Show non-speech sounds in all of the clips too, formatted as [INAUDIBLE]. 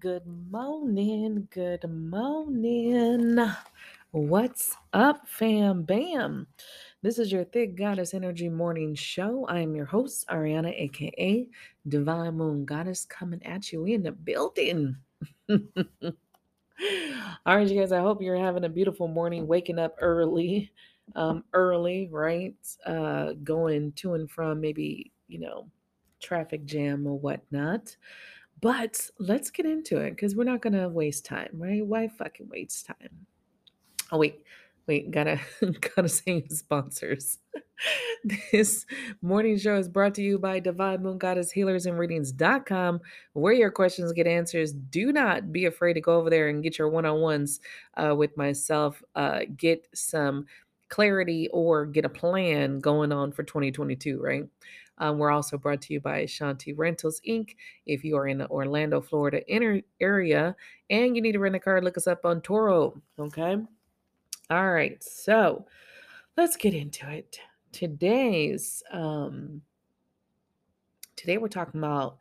good morning, good morning. What's up, fam bam? This is your Thick Goddess Energy Morning Show. I am your host, Ariana, aka Divine Moon Goddess, coming at you in the building. [LAUGHS] All right, you guys, I hope you're having a beautiful morning, waking up early, um, early, right? Uh, going to and from maybe, you know, traffic jam or whatnot. But let's get into it because we're not gonna waste time, right? Why fucking waste time? Oh wait, wait, gotta [LAUGHS] gotta say [LAUGHS] sponsors. [LAUGHS] this morning show is brought to you by Divine Moon Goddess Healers and Readings.com, where your questions get answers. Do not be afraid to go over there and get your one-on-ones uh, with myself. Uh, get some clarity or get a plan going on for 2022, right? Um, we're also brought to you by Shanti Rentals Inc. If you are in the Orlando, Florida inner area and you need to rent a car, look us up on Turo. Okay. All right. So let's get into it. Today's um today we're talking about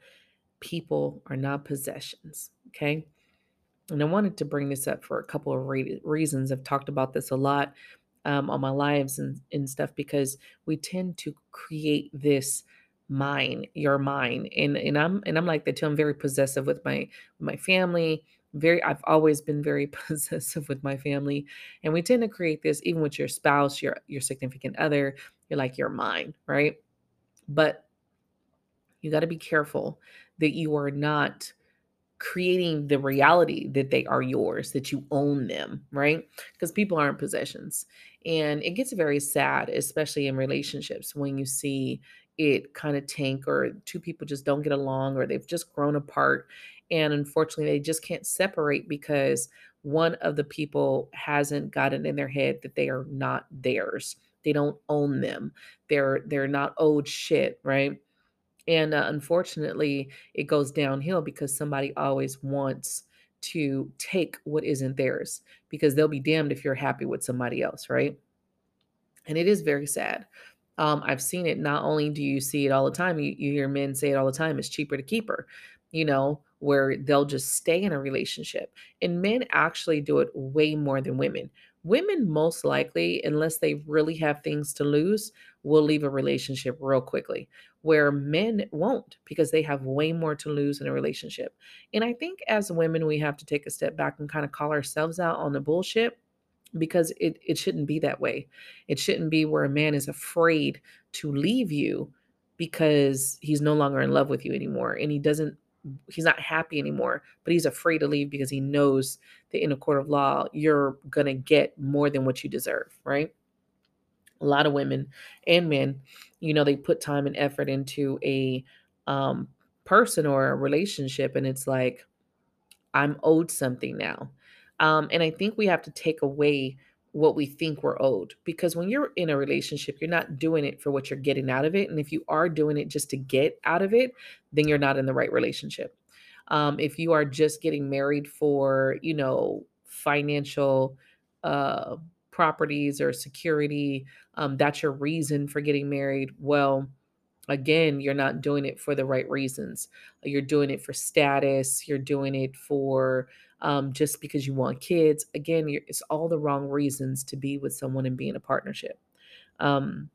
people are not possessions. Okay. And I wanted to bring this up for a couple of re- reasons. I've talked about this a lot um, on my lives and, and stuff because we tend to create this mine, your mine. And and I'm and I'm like that too. I'm very possessive with my my family. Very, I've always been very [LAUGHS] possessive with my family. And we tend to create this even with your spouse, your your significant other. You're like, you're mine, right? But you got to be careful that you are not creating the reality that they are yours, that you own them, right? Because people aren't possessions. And it gets very sad, especially in relationships, when you see it kind of tank or two people just don't get along or they've just grown apart. And unfortunately, they just can't separate because one of the people hasn't gotten in their head that they are not theirs. They don't own them. They're they're not owed shit, right? And uh, unfortunately, it goes downhill because somebody always wants to take what isn't theirs because they'll be damned if you're happy with somebody else, right? And it is very sad. Um, I've seen it. Not only do you see it all the time, you, you hear men say it all the time it's cheaper to keep her, you know, where they'll just stay in a relationship. And men actually do it way more than women. Women, most likely, unless they really have things to lose, will leave a relationship real quickly, where men won't because they have way more to lose in a relationship. And I think as women, we have to take a step back and kind of call ourselves out on the bullshit because it, it shouldn't be that way. It shouldn't be where a man is afraid to leave you because he's no longer in love with you anymore and he doesn't he's not happy anymore but he's afraid to leave because he knows that in a court of law you're to get more than what you deserve right? A lot of women and men you know they put time and effort into a um person or a relationship and it's like i'm owed something now. Um and i think we have to take away what we think we're owed because when you're in a relationship you're not doing it for what you're getting out of it and if you are doing it just to get out of it then you're not in the right relationship. Um if you are just getting married for you know financial uh properties or security um, that's your reason for getting married well again you're not doing it for the right reasons. You're doing it for status you're doing it for um, just because you want kids again it's all the wrong reasons to be with someone and be in a partnership um,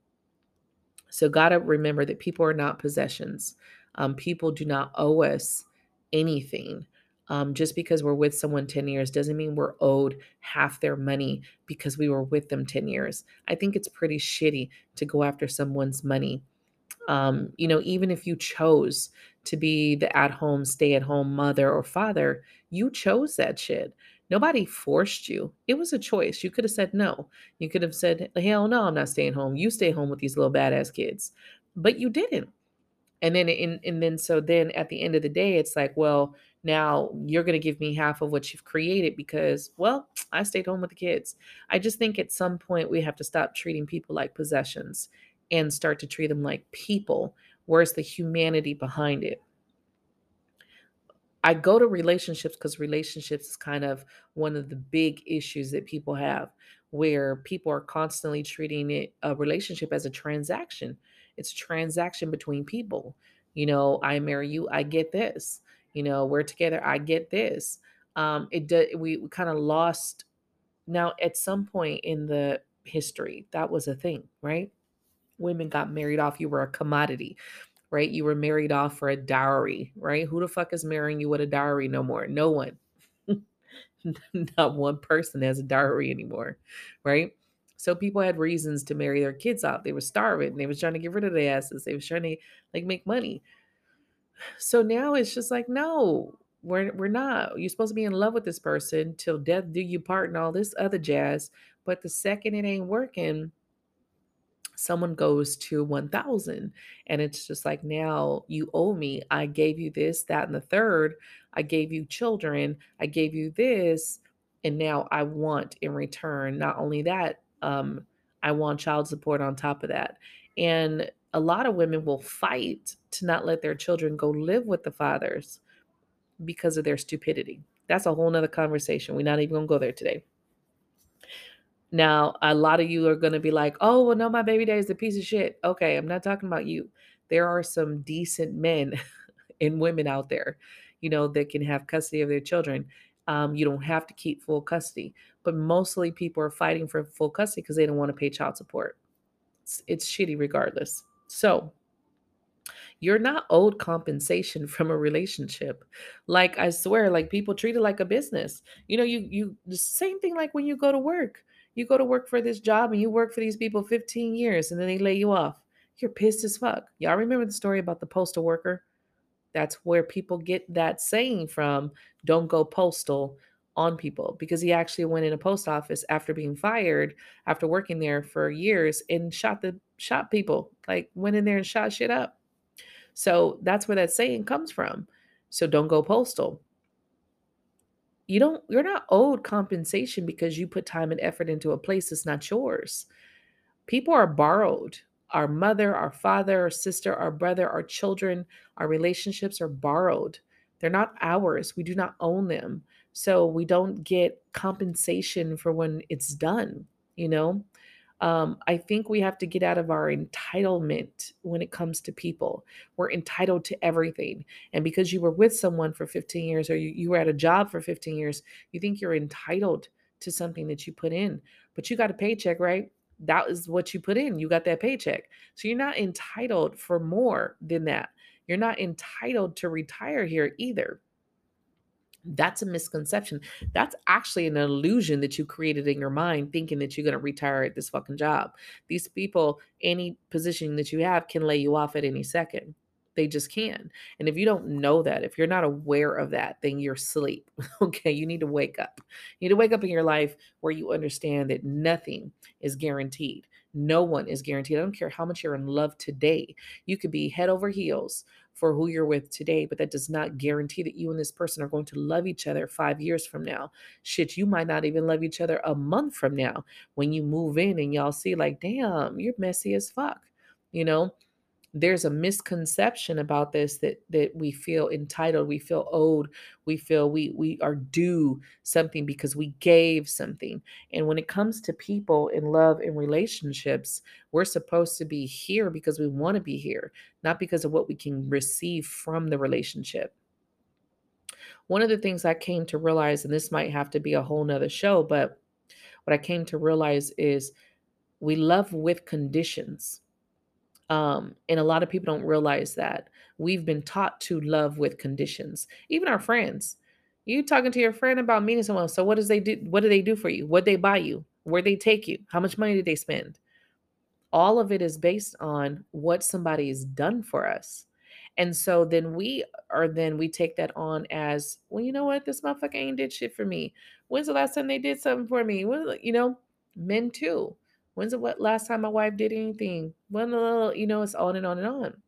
so gotta remember that people are not possessions um, people do not owe us anything um, just because we're with someone 10 years doesn't mean we're owed half their money because we were with them 10 years. I think it's pretty shitty to go after someone's money. Um, you know, even if you chose to be the at home, stay at home mother or father, you chose that shit. Nobody forced you. It was a choice. You could have said no. You could have said, hell no, I'm not staying home. You stay home with these little badass kids. But you didn't. And then, in, and then, so then at the end of the day, it's like, well, now you're going to give me half of what you've created because, well, I stayed home with the kids. I just think at some point we have to stop treating people like possessions and start to treat them like people. Where's the humanity behind it? I go to relationships because relationships is kind of one of the big issues that people have, where people are constantly treating it a relationship as a transaction. It's a transaction between people. You know, I marry you, I get this You know, we're together. I get this. Um, it does. We, we kind of lost. Now, at some point in the history, that was a thing, right? Women got married off. You were a commodity, right? You were married off for a dowry, right? Who the fuck is marrying you with a dowry no more? No one. [LAUGHS] Not one person has a dowry anymore, right? So people had reasons to marry their kids off. They were starving. They was trying to get rid of their asses. They was trying to like make money. So now it's just like, no, we're we're not. You're supposed to be in love with this person till death do you part and all this other jazz. But the second it ain't working, someone goes to 1000 and it's just like now you owe me. I gave you this that and the third. I gave you children. I gave you this and now i want in return. Not only that um i want child support on top of that. And a lot of women will fight to not let their children go live with the fathers because of their stupidity. That's a whole nother conversation. We're not even gonna go there today now, a lot of you are going to be like, oh, well, no, my baby daddy is a piece of shit. Okay, I'm not talking about you. There are some decent men [LAUGHS] and women out there, you know, that can have custody of their children. Um, you don't have to keep full custody, but mostly people are fighting for full custody because they don't want to pay child support. It's, it's shitty regardless. So, you're not owed compensation [LAUGHS] from a relationship. Like I swear, like people treat it like a business. You know, you you the same thing like when you go to work. You go to work for this job and you work for these people 15 years and then they lay you off. You're pissed as fuck. Y'all remember the story about the postal worker? That's where people get that saying from, don't go postal on people because he actually went in a post office after being fired after working there for years and shot the shot people like went in there and shot shit up so that's where that saying comes from. So don't go postal. You don't you're not owed compensation because you put time and effort into a place that's not yours. People are borrowed. Our mother, our father, our sister, our brother, our children, our relationships are borrowed. They're not ours. We do not own them. So we don't get compensation for when it's done, you know? Um, I think we have to get out of our entitlement when it comes to people. We're entitled to everything. And because you were with someone for 15 years or you, you were at a job for 15 years, you think you're entitled to something that you put in. But you got a paycheck, right? That is what you put in. You got that paycheck. So you're not entitled for more than that. You're not entitled to retire here either. That's a misconception. That's actually an illusion that you created in your mind, thinking that you're going to retire at this fucking job. These people, any position that you have, can lay you off at any second. They just can. And if you don't know that, if you're not aware of that, then you're asleep. [LAUGHS] okay. You need to wake up. You need to wake up in your life where you understand that nothing is guaranteed. No one is guaranteed. I don't care how much you're in love today. You could be head over heels for who you're with today, but that does not guarantee that you and this person are going to love each other five years from now. Shit, you might not even love each other a month from now when you move in and y'all see, like, damn, you're messy as fuck. You know, there's a misconception about this that that we feel entitled we feel owed we feel we we are due something because we gave something. And when it comes to people in love and relationships we're supposed to be here because we want to be here not because of what we can receive from the relationship. One of the things i came to realize and this might have to be a whole nother show but what i came to realize is we love with conditions um, and a lot of people don't realize that we've been taught to love with conditions. Even our friends. You talking to your friend about meeting someone. So what does they do? What do they do for you? What they buy you? Where they take you? How much money did they spend? All of it is based on what somebody has done for us. And so then we are then we take that on as, well, you know what? This motherfucker ain't did shit for me. When's the last time they did something for me? When, you know, men too. When's the what last time my wife did anything? Well, you know, it's on and on and on.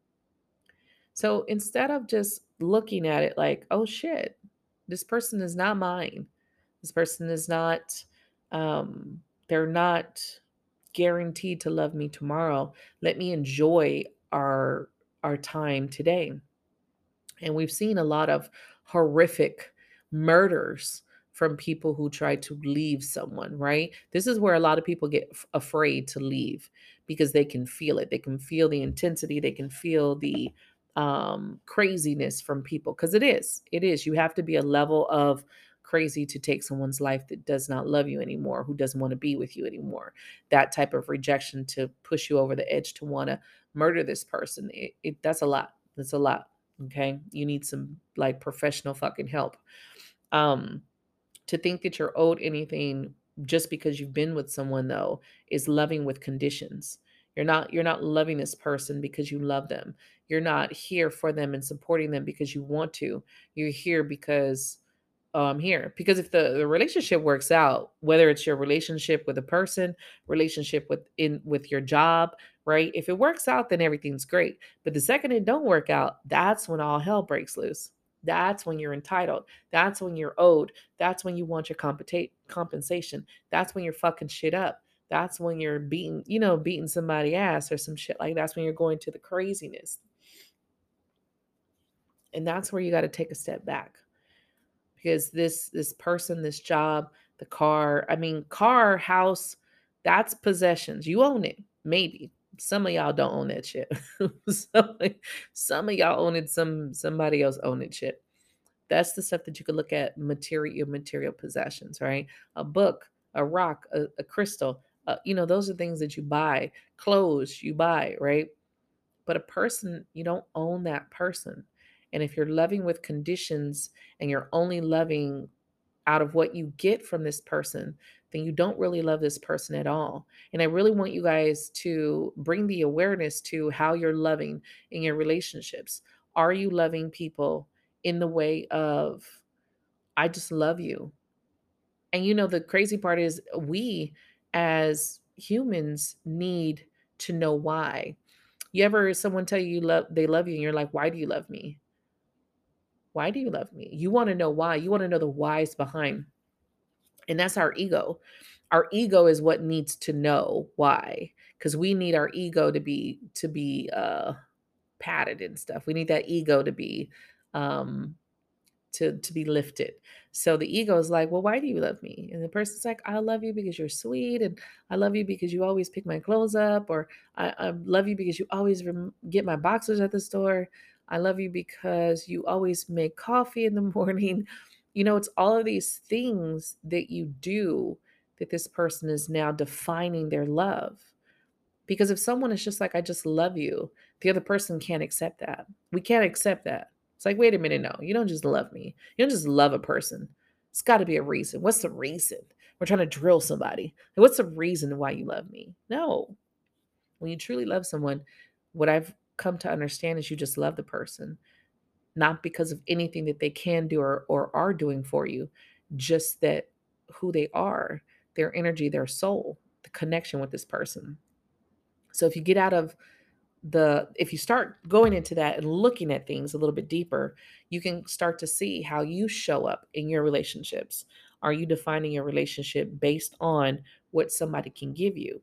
So instead of just looking at it like, oh shit, this person is not mine. This person is not, um, they're not guaranteed to love me tomorrow. Let me enjoy our our time today. And we've seen a lot of horrific murders from people who try to leave someone, right? This is where a lot of people get f- afraid to leave because they can feel it. They can feel the intensity, they can feel the um craziness from people because it is it is. You have to be a level of crazy to take someone's life that does not love you anymore who doesn't want to be with you anymore. That type of rejection to push you over the edge to want to murder this person it, it that's a lot. That's a lot okay? You need some like professional fucking help. Um to think that you're owed anything just because you've been with someone though is loving with conditions. You're not you're not loving this person because you love them. You're not here for them and supporting them because you want to. You're here because i'm here because if the, the relationship works out whether it's your relationship with a person relationship with in with your job right? If it works out then everything's great. But the second it don't work out that's when all hell breaks loose that's when you're entitled. That's when you're owed. That's when you want your compensate compensation. That's when you're fucking shit up. That's when you're beating, you know, beating somebody ass or some shit like that's when you're going to the craziness. And that's where you got to take a step back. Because this this person, this job, the car, I mean, car, house, that's possessions. You own it, maybe. Some of y'all don't own that shit. [LAUGHS] some, some of y'all own it, some somebody else own it shit. That's the stuff that you could look at material material possessions, right? A book, a rock, a, a crystal. Uh, you know, those are things that you buy. Clothes you buy, right? But a person, you don't own that person. And if you're loving with conditions and you're only loving out of what you get from this person, then you don't really love this person at all. And I really want you guys to bring the awareness to how you're loving in your relationships. Are you loving people in the way of, I just love you? And you know, the crazy part is we as humans need to know why. You ever someone tell you, you love they love you and you're like, why do you love me? Why do you love me? You want to know why. You want to know the whys behind. And that's our ego. Our ego is what needs to know why because we need our ego to be to be uh padded and stuff. We need that ego to be um to to be lifted. So the ego is like, "Well, why do you love me?" And the person's like, "I love you because you're sweet, and I love you because you always pick my clothes up, or I, I love you because you always rem- get my boxers at the store." I love you because you always make coffee in the [LAUGHS] morning. You know, it's all of these things that you do that this person is now defining their love. Because if someone is just like, I just love you, the other person can't accept that. We can't accept that. It's like, wait a minute, no, you don't just love me. You don't just love a person. It's got to be a reason. What's the reason? We're trying to drill somebody. What's the reason why you love me? No. When you truly love someone, what I've come to understand is you just love the person, not because of anything that they can do or, or are doing for you, just that who they are, their energy, their soul, the connection with this person. So if you get out of the if you start going into that and looking at things a little bit deeper, you can start to see how you show up in your relationships. Are you defining your relationship based on what somebody can give you?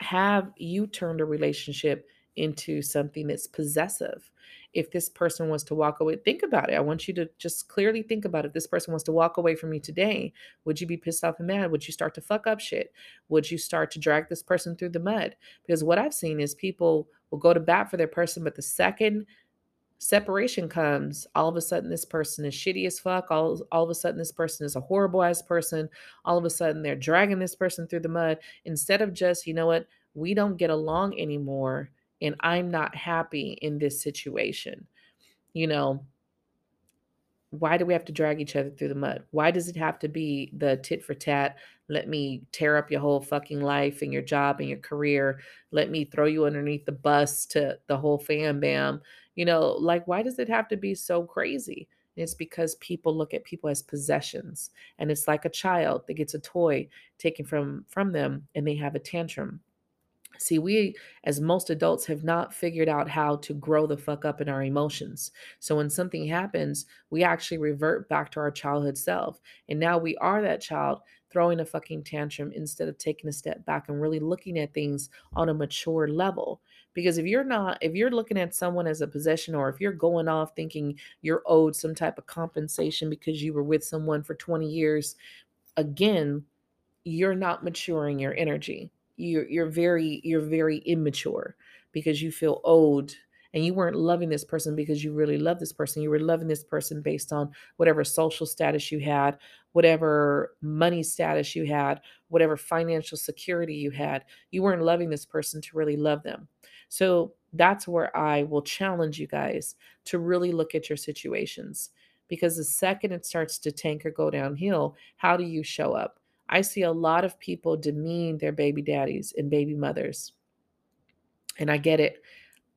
Have you turned a relationship into something that's possessive. If this person wants to walk away, think about it. I want you to just clearly think about it. If this person wants to walk away from you today, would you be pissed off and mad? Would you start to fuck up shit? Would you start to drag this person through the mud? Because what I've seen is people will go to bat for their person, but the second separation comes, all of a sudden this person is shitty as fuck. All, all of a sudden this person is a horrible ass person. All of a sudden they're dragging this person through the mud instead of just, you know what, we don't get along anymore and I'm not happy in this situation. You know, why do we have to drag each other through the mud? Why does it have to be the tit for tat? Let me tear up your whole fucking life and your job and your career. Let me throw you underneath the bus to the whole fam bam. You know, like, why does it have to be so crazy? it's because people look at people as possessions. And it's like a child that gets a toy taken from from them and they have a tantrum See, we as most adults have not figured out how to grow the fuck up in our emotions. So when something happens, we actually revert back to our childhood self. And now we are that child throwing a fucking tantrum instead of taking a step back and really looking at things on a mature level. Because if you're not, if you're looking at someone as a possession, or if you're going off thinking you're owed some type of compensation because you were with someone for 20 years, again, you're not maturing your energy you're you're very you're very immature because you feel old and you weren't loving this person because you really love this person. You were loving this person based on whatever social status you had, whatever money status you had, whatever financial security you had. You weren't loving this person to really love them. So that's where I will challenge you guys to really look at your situations because the second it starts to tank or go downhill, how do you show up? I see a lot of people demean their baby daddies and baby mothers. And I get it.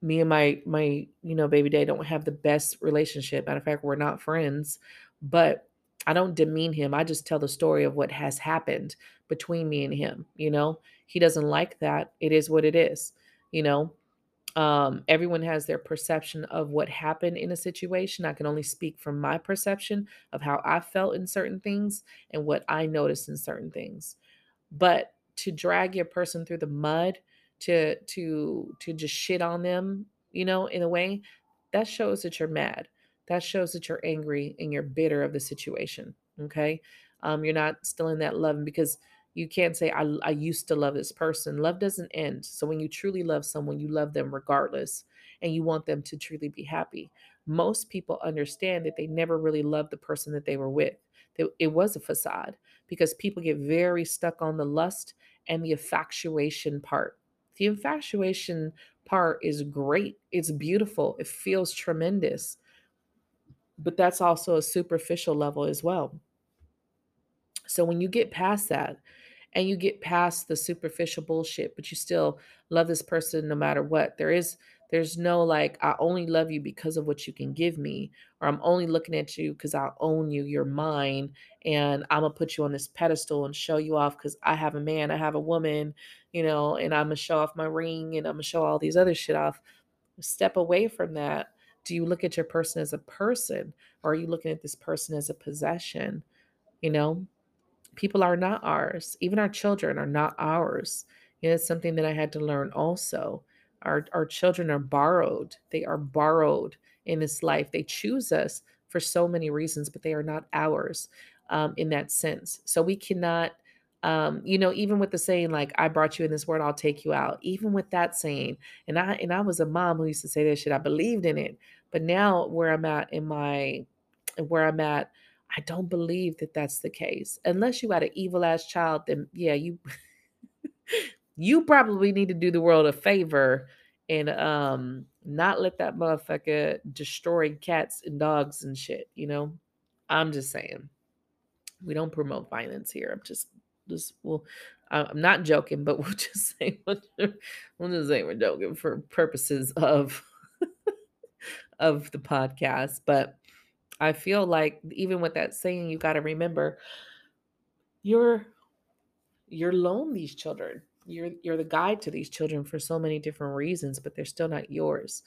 Me and my my, you know, baby daddy don't have the best relationship. Matter of fact, we're not friends, but I don't demean him. I just tell the story of what has happened between me and him, you know? He doesn't like that. It is what it is, you know? Um, everyone has their perception of what happened in a situation. I can only speak from my perception of how I felt in certain things and what I noticed in certain things. But to drag your person through the mud, to to to just shit on them, you know, in a way, that shows that you're mad. That shows that you're angry and you're bitter of the situation. Okay. Um, you're not still in that love because you can't say, I, I used to love this person. Love doesn't end. So when you truly love someone, you love them regardless and you want them to truly be happy. Most people understand that they never really loved the person that they were with. It was a facade because people get very stuck on the lust and the infatuation part. The infatuation part is great, it's beautiful, it feels tremendous. But that's also a superficial level as well. So when you get past that, and you get past the superficial bullshit, but you still love this person no matter what. There is there's no like I only love you because of what you can give me or I'm only looking at you cuz I own you, you're mine and I'm to put you on this pedestal and show you off cuz I have a man, I have a woman, you know, and I'm to show off my ring and I'm to show all these other shit off. Step away from that. Do you look at your person as a person or are you looking at this person as a possession? You know, people are not ours. Even our children are not ours. You know, it's something that I had to learn also. Our, our children are borrowed. They are borrowed in this life. They choose us for so many reasons, but they are not ours um, in that sense. So we cannot, um, you know, even with the saying like "I brought you in this world, I'll take you out." Even with that saying, and I and I was a mom who used to say that shit. I believed in it, but now where I'm at in my, where I'm at I don't believe that that's the case. Unless you got an evil ass child, then yeah, you [LAUGHS] you probably need to do the world a favor and um not let that motherfucker destroy cats and dogs and shit, you know? I'm just saying. We don't promote violence here. I'm just just well I'm not joking, but [LAUGHS] we'll just say we'll just say we're joking for purposes of [LAUGHS] of the podcast. But I feel like even with that saying, you got to remember you're you're loan these children. You're you're the guide to these children for so many different reasons, but they're still not yours.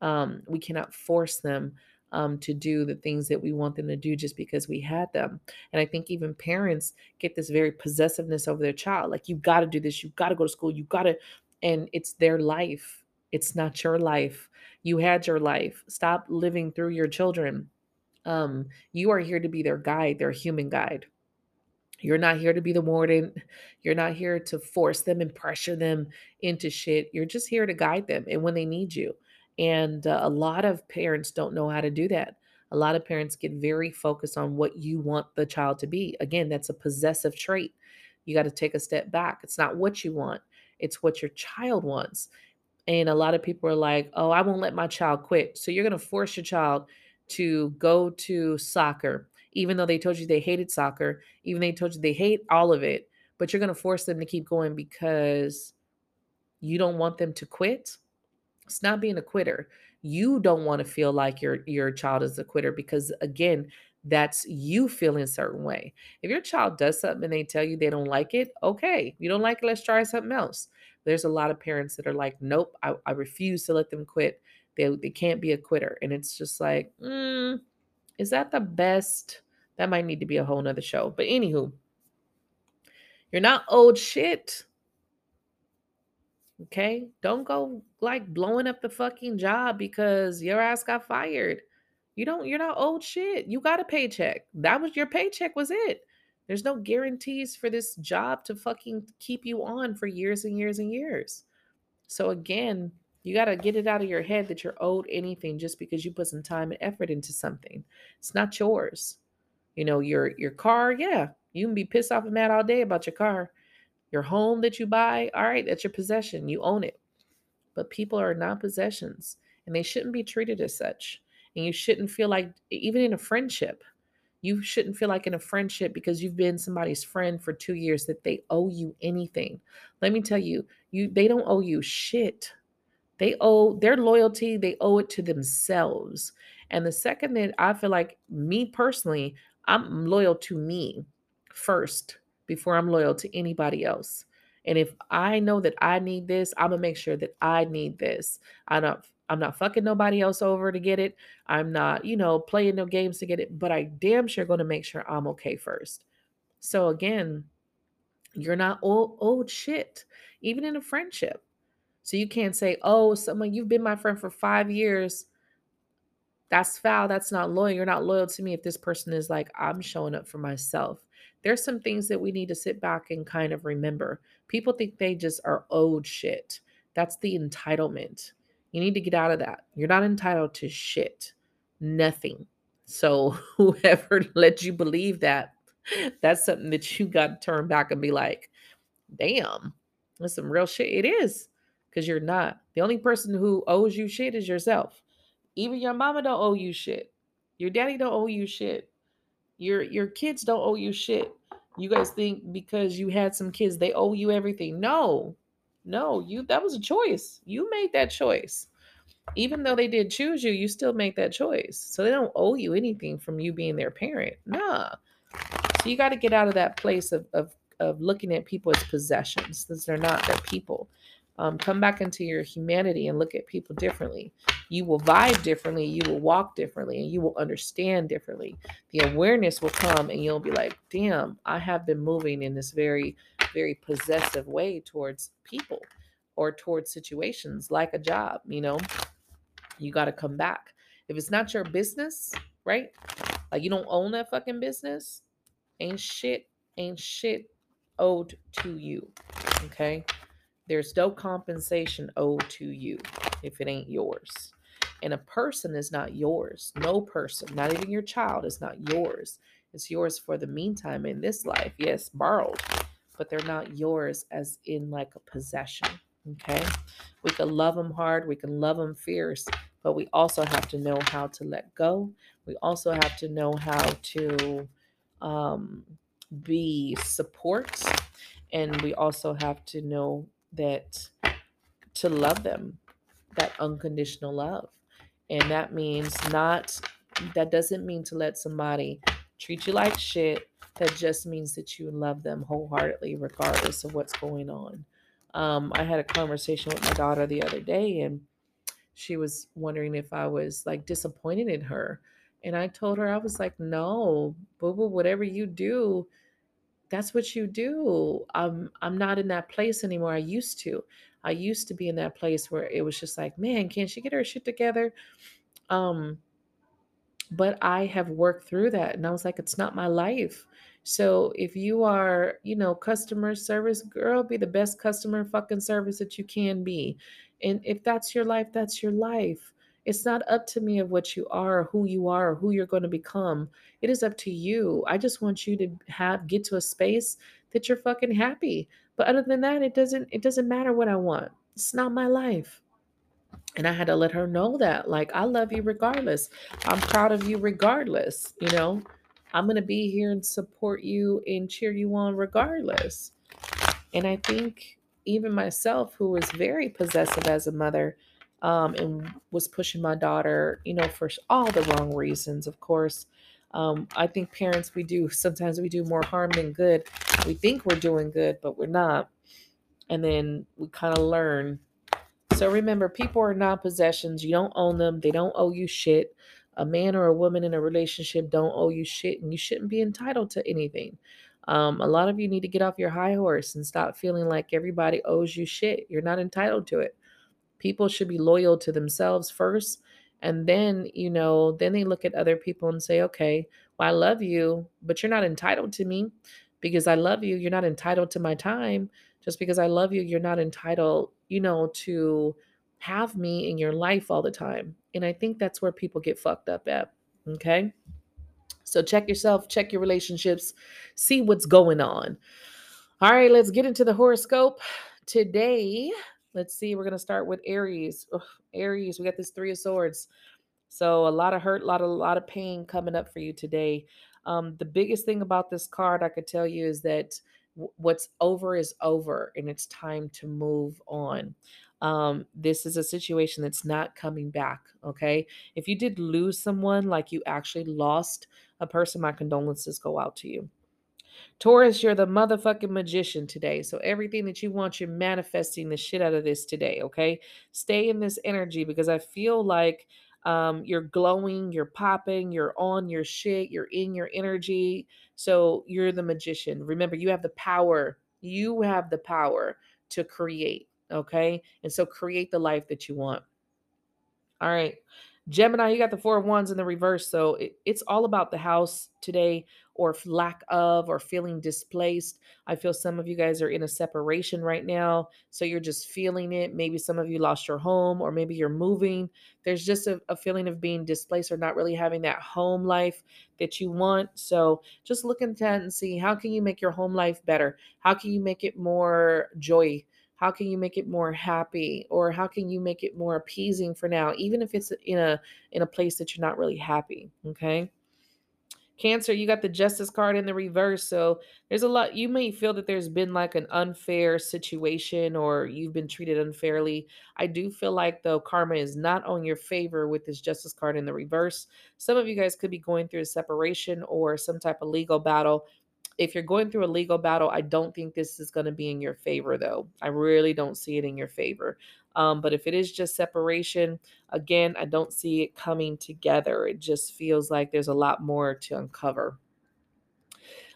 Um, we cannot force them um, to do the things that we want them to do just because we had them. And I think even parents get this very possessiveness over their child. Like, you got to do this. You got to go to school. You got to, and it's their life. It's not your life. You had your life. Stop living through your children. Um, you are here to be their guide, their human guide. You're not here to be the warden. You're not here to force them and pressure them into shit. You're just here to guide them and when they need you. And uh, a lot of parents don't know how to do that. A lot of parents get very focused on what you want the child to be. Again, that's a possessive trait. You got to take a step back. It's not what you want, it's what your child wants. And a lot of people are like, oh, I won't let my child quit. So you're going to force your child to go to soccer, even though they told you they hated soccer, even they told you they hate all of it, but you're going to force them to keep going because you don't want them to quit. It's not being a quitter. You don't want to feel like your your child is a quitter because again, that's you feeling a certain way. If your child does something and they tell you they don't like it, okay. You don't like it, let's try something else. There's a lot of parents that are like, nope, I, I refuse to let them quit they, they can't be a quitter. And it's just like, mm, is that the best? That might need to be a whole nother show. But anywho, you're not old shit. Okay? Don't go like blowing up the fucking job because your ass got fired. You don't, you're not old shit. You got a paycheck. That was your paycheck, was it. There's no guarantees for this job to fucking keep you on for years and years and years. So again, You got to get it out of your head that you're owed anything just because you put some time and effort into something. It's not yours. You know, your your car, yeah, you can be pissed off and mad all day about your car. Your home that you buy, all right, that's your possession. You own it. But people are not possessions and they shouldn't be treated as such. And you shouldn't feel like even in a friendship, you shouldn't feel like in a friendship because you've been somebody's friend for 2 years that they owe you anything. Let me tell you, you they don't owe you shit. They owe their loyalty, they owe it to themselves. And the second that I feel like me personally, I'm loyal to me first before I'm loyal to anybody else. And if I know that I need this, I'm gonna make sure that I need this. I'm not I'm not fucking nobody else over to get it. I'm not, you know, playing no games to get it, but I damn sure gonna make sure I'm okay first. So again, you're not old, old shit, even in a friendship. So you can't say, oh, someone, you've been my friend for five years. That's foul. That's not loyal. You're not loyal to me if this person is like, I'm showing up for myself. There's some things that we need to sit back and kind of remember. People think they just are owed shit. That's the entitlement. You need to get out of that. You're not entitled to shit, nothing. So [LAUGHS] whoever let you believe that, that's something that you got to turn back and be like, damn, that's some real shit. It is because you're not. The only person who owes you shit is yourself. Even your mama don't owe you shit. Your daddy don't owe you shit. Your your kids don't owe you shit. You guys think because you had some kids they owe you everything. No. No, you that was a choice. You made that choice. Even though they did choose you, you still make that choice. So they don't owe you anything from you being their parent. Nah. So you got to get out of that place of, of of looking at people as possessions because they're not they're people um, come back into your humanity and look at people differently you will vibe differently you will walk differently and you will understand differently the awareness will come and you'll be like damn i have been moving in this very very possessive way towards people or towards situations like a job you know you got to come back if it's not your business right like you don't own that fucking business ain't shit ain't shit owed to you. Okay? There's no compensation owed to you if it ain't yours. And a person is not yours. No person, not even your child, is not yours. It's yours for the meantime in this life. Yes, borrowed, but they're not yours as in like a possession. Okay? We can love them hard, we can love them fierce, but we also have to know how to let go. We also have to know how to um, be support and we also have to know that to love them that unconditional love. And that means not that doesn't mean to let somebody treat you like shit. That just means that you love them wholeheartedly regardless of what's going on. Um, i had a conversation with my daughter the other day and she was wondering if i was like disappointed in her. And i told her i was like no boo boo whatever you do that's what you do. I'm I'm not in that place anymore. I used to. I used to be in that place where it was just like, man, can't she get her shit together? Um, but I have worked through that and I was like, it's not my life. So if you are, you know, customer service, girl, be the best customer fucking service that you can be. And if that's your life, that's your life. It's not up to me of what you are, or who you are, or who you're going to become. It is up to you. I just want you to have get to a space that you're fucking happy. But other than that, it doesn't it doesn't matter what I want. It's not my life. And I had to let her know that like I love you regardless. I'm proud of you regardless, you know. I'm going to be here and support you and cheer you on regardless. And I think even myself who was very possessive as a mother, um, and was pushing my daughter, you know, for all the wrong reasons, of course. Um, I think parents, we do sometimes we do more harm than good. We think we're doing good, but we're not. And then we kind of learn. So remember, people are not possessions. You don't own them, they don't owe you shit. A man or a woman in a relationship don't owe you shit, and you shouldn't be entitled to anything. Um, a lot of you need to get off your high horse and stop feeling like everybody owes you shit. You're not entitled to it people should be loyal to themselves first and then you know then they look at other people and say okay well i love you but you're not entitled to me because i love you you're not entitled to my time just because i love you you're not entitled you know to have me in your life all the time. And I think that's where people get fucked up at. Okay. So check yourself, check your relationships, see what's going on. All right, let's get into the horoscope. Today, let's see, we're going to start with Aries. Ugh, Aries, we got this 3 of swords. So a lot of hurt, a lot of a lot of pain coming up for you today. Um, the biggest thing about this card I could tell you is that what's over is over, and it's time to move on. Um, this is a situation that's not coming back. Okay, if you did lose someone, like you actually lost a person, my condolences go out to you. Taurus, you're the motherfucking magician today. So everything that you want, you're manifesting the shit out of this today, okay? Stay in this energy because I feel like um, you're glowing, you're popping, you're on your shit, you're in your energy. So you're the magician. Remember, you have the power. You have the power to create, okay? And so create the life that you want. All right. Gemini, you got the four of wands in the reverse. So it, it's all about the house today or lack of or feeling displaced. I feel some of you guys are in a separation right now. So you're just feeling it. Maybe some of you lost your home or maybe you're moving. There's just a, a feeling of being displaced or not really having that home life that you want. So just look into that and see how can you make your home life better? How can you make it more joy? How can you make it more happy or how can you make it more appeasing for now even if it's in a in a place that you're not really happy okay Cancer, you got the justice card in the reverse. So there's a lot, you may feel that there's been like an unfair situation or you've been treated unfairly. I do feel like, though, karma is not on your favor with this justice card in the reverse. Some of you guys could be going through a separation or some type of legal battle if you're going through a legal battle, I don't think this is going to be in your favor, though. I really don't see it in your favor. Um, but if it is just separation, again, I don't see it coming together. It just feels like there's a lot more to uncover.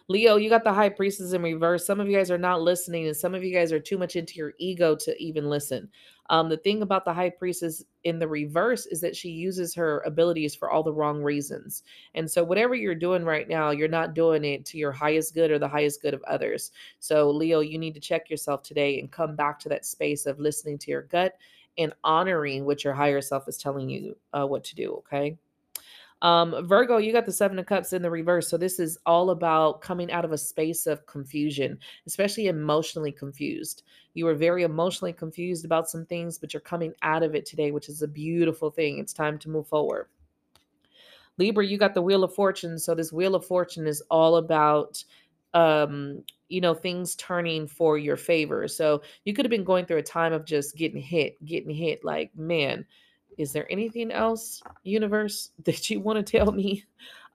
Leo, you got the high priestess in reverse. Some of you guys are not listening, and some of you guys are too much into your ego to even listen. Um, the thing about the high priestess in the reverse is that she uses her abilities for all the wrong reasons. And so, whatever you're doing right now, you're not doing it to your highest good or the highest good of others. So, Leo, you need to check yourself today and come back to that space of listening to your gut and honoring what your higher self is telling you uh, what to do. Okay. Um, Virgo, you got the Seven of Cups in the reverse. So this is all about coming out of a space of confusion, especially emotionally confused. You were very emotionally confused about some things, but you're coming out of it today, which is a beautiful thing. It's time to move forward. Libra, you got the Wheel of Fortune. So this Wheel of Fortune is all about um you know things turning for your favor so you could have been going through a time of just getting hit getting hit like man is there anything else, universe, [LAUGHS] that you want to tell me?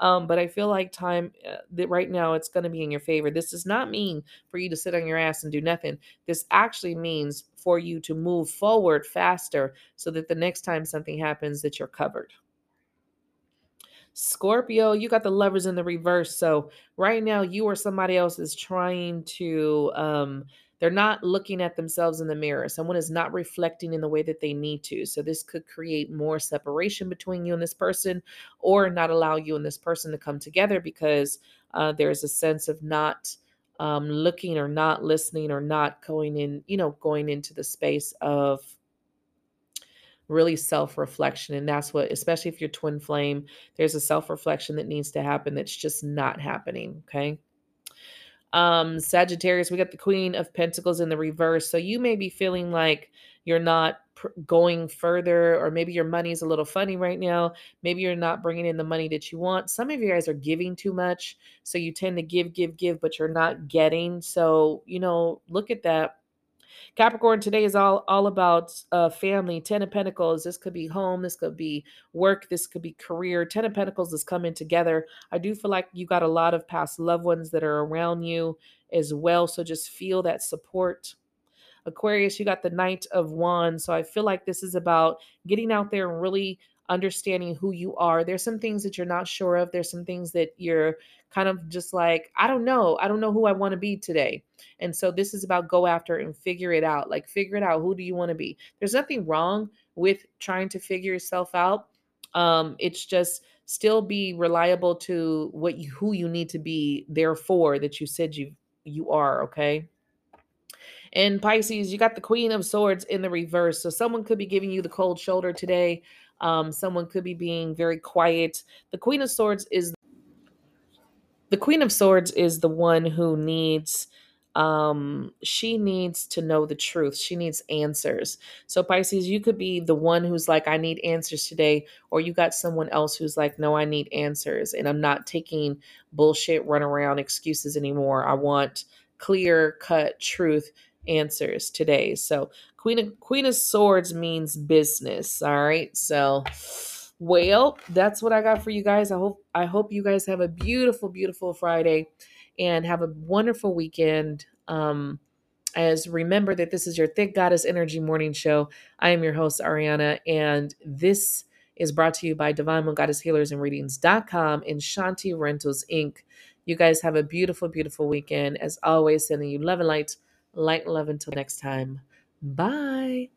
Um, but I feel like time uh, that right now it's going to be in your favor. This does not mean for you to sit on your ass and do nothing. This actually means for you to move forward faster so that the next time something happens that you're covered. Scorpio, you got the lovers in the reverse. So right now you or somebody else is trying to um they're not looking at themselves in the mirror. Someone is not reflecting in the way that they need to. So, this could create more separation between you and this person, or not allow you and this person to come together because uh, there's a sense of not um, looking or not listening or not going in, you know, going into the space of really self reflection. And that's what, especially if you're twin flame, there's a self reflection that needs to happen that's just not happening. Okay. Um, Sagittarius, we got the Queen of Pentacles in the reverse. So you may be feeling like you're not pr- going further, or maybe your money's a little funny right now. Maybe you're not bringing in the money that you want. Some of you guys are giving too much. So you tend to give, give, give, but you're not getting. So, you know, look at that Capricorn today is all all about uh, family. Ten of Pentacles. This could be home. This could be work. This could be career. Ten of Pentacles is coming together. I do feel like you got a lot of past loved ones that are around you as well. So just feel that support. Aquarius, you got the Knight of Wands. So I feel like this is about getting out there and really understanding who you are. There's some things that you're not sure of. There's some things that you're kind of just like, I don't know. I don't know who I want to be today. And so this is about go after and figure it out. Like figure it out. Who do you want to be? There's nothing wrong with trying to figure yourself out. Um, it's just still be reliable to what you who you need to be there for that you said you you are, okay? And Pisces, you got the Queen of Swords in the reverse. So someone could be giving you the cold shoulder today. Um, someone could be being very quiet. The Queen of Swords is the Queen of Swords is the one who needs um she needs to know the truth. She needs answers. So pisces you could be the one who's like i need answers today or you got someone else who's like no i need answers and i'm not taking bullshit run around excuses anymore. I want clear cut truth answers today. So queen of queen of swords means business all right? So well, that's what I got for you guys. I hope I hope you guys have a beautiful, beautiful Friday and have a wonderful weekend. Um, as remember that this is your Thick Goddess Energy Morning Show. I am your host, Ariana, and this is brought to you by Divine Moon Goddess Healers and Readings.com and Shanti Rentals Inc. You guys have a beautiful, beautiful weekend. As always, sending you love and light, light and love until next time. Bye.